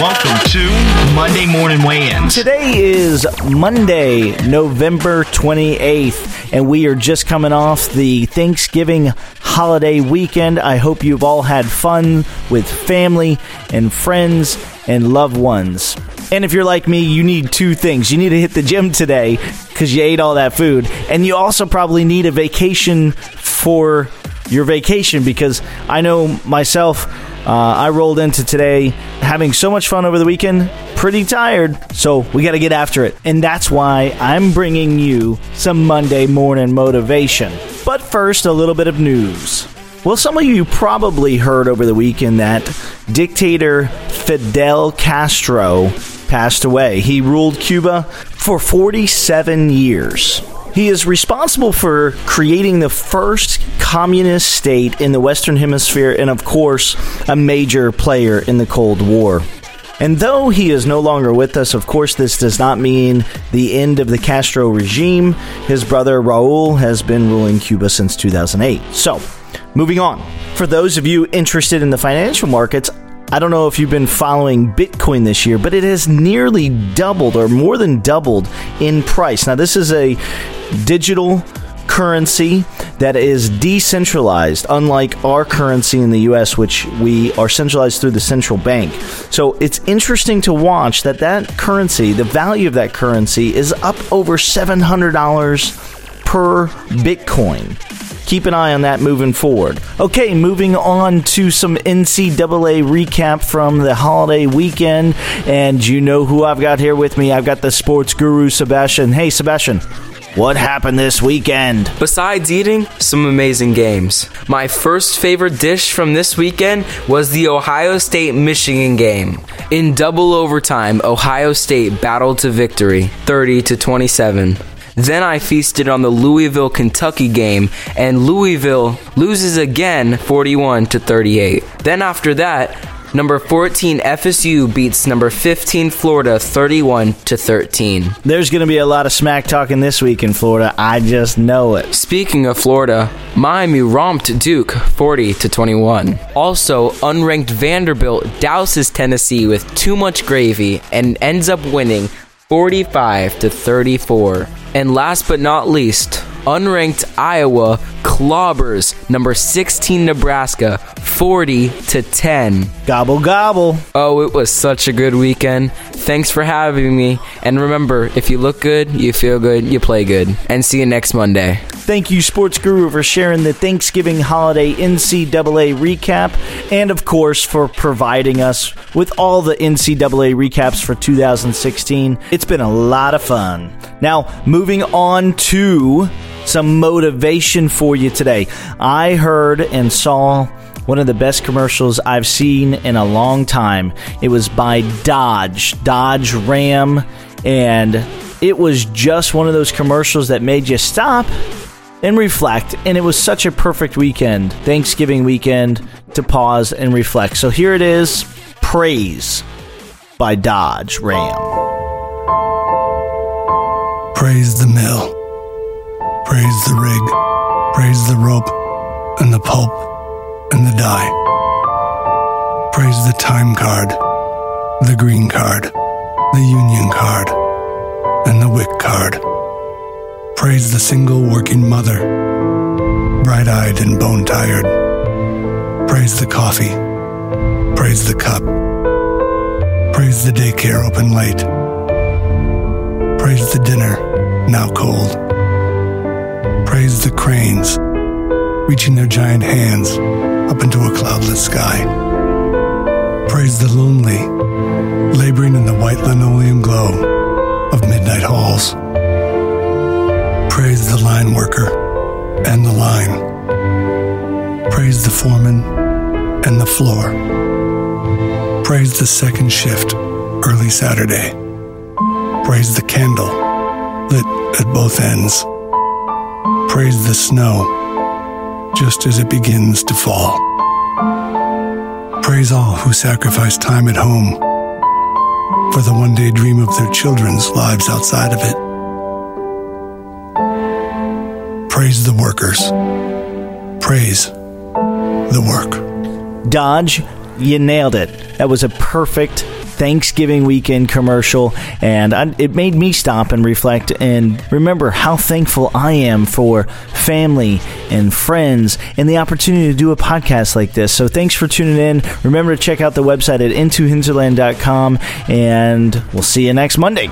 Welcome to Monday Morning Weigh-Ins. Today is Monday, November 28th, and we are just coming off the Thanksgiving holiday weekend. I hope you've all had fun with family and friends and loved ones. And if you're like me, you need two things. You need to hit the gym today because you ate all that food, and you also probably need a vacation for your vacation because I know myself. Uh, I rolled into today having so much fun over the weekend, pretty tired, so we got to get after it. And that's why I'm bringing you some Monday morning motivation. But first, a little bit of news. Well, some of you probably heard over the weekend that dictator Fidel Castro passed away. He ruled Cuba for 47 years. He is responsible for creating the first communist state in the Western Hemisphere and, of course, a major player in the Cold War. And though he is no longer with us, of course, this does not mean the end of the Castro regime. His brother Raul has been ruling Cuba since 2008. So, moving on. For those of you interested in the financial markets, I don't know if you've been following Bitcoin this year, but it has nearly doubled or more than doubled in price. Now, this is a digital currency that is decentralized, unlike our currency in the US, which we are centralized through the central bank. So it's interesting to watch that that currency, the value of that currency, is up over $700 per Bitcoin keep an eye on that moving forward. Okay, moving on to some NCAA recap from the holiday weekend. And you know who I've got here with me? I've got the sports guru, Sebastian. Hey, Sebastian. What happened this weekend? Besides eating, some amazing games. My first favorite dish from this weekend was the Ohio State Michigan game. In double overtime, Ohio State battled to victory, 30 to 27. Then I feasted on the Louisville Kentucky game, and Louisville loses again 41 to 38. Then after that, number 14 FSU beats number 15 Florida 31 to 13. There's going to be a lot of smack talking this week in Florida. I just know it. Speaking of Florida, Miami romped Duke 40 to 21. Also, unranked Vanderbilt douses Tennessee with too much gravy and ends up winning 45 to 34. And last but not least, unranked Iowa clobbers number 16 Nebraska 40 to 10. Gobble gobble. Oh, it was such a good weekend. Thanks for having me. And remember, if you look good, you feel good, you play good. And see you next Monday. Thank you, Sports Guru, for sharing the Thanksgiving holiday NCAA recap, and of course, for providing us with all the NCAA recaps for 2016. It's been a lot of fun. Now, moving on to some motivation for you today. I heard and saw one of the best commercials I've seen in a long time. It was by Dodge, Dodge Ram, and it was just one of those commercials that made you stop and reflect. And it was such a perfect weekend, Thanksgiving weekend, to pause and reflect. So here it is Praise by Dodge Ram. Praise the mill. Praise the rig. Praise the rope and the pulp and the die. Praise the time card, the green card, the union card, and the WIC card. Praise the single working mother, bright eyed and bone tired. Praise the coffee. Praise the cup. Praise the daycare open late. Praise the dinner, now cold. Praise the cranes, reaching their giant hands up into a cloudless sky. Praise the lonely, laboring in the white linoleum glow of midnight halls. Praise the line worker and the line. Praise the foreman and the floor. Praise the second shift, early Saturday. Praise the candle, lit at both ends. Praise the snow, just as it begins to fall. Praise all who sacrifice time at home for the one day dream of their children's lives outside of it. Praise the workers. Praise the work. Dodge, you nailed it. That was a perfect Thanksgiving weekend commercial, and I, it made me stop and reflect and remember how thankful I am for family and friends and the opportunity to do a podcast like this. So thanks for tuning in. Remember to check out the website at intohinterland.com, and we'll see you next Monday.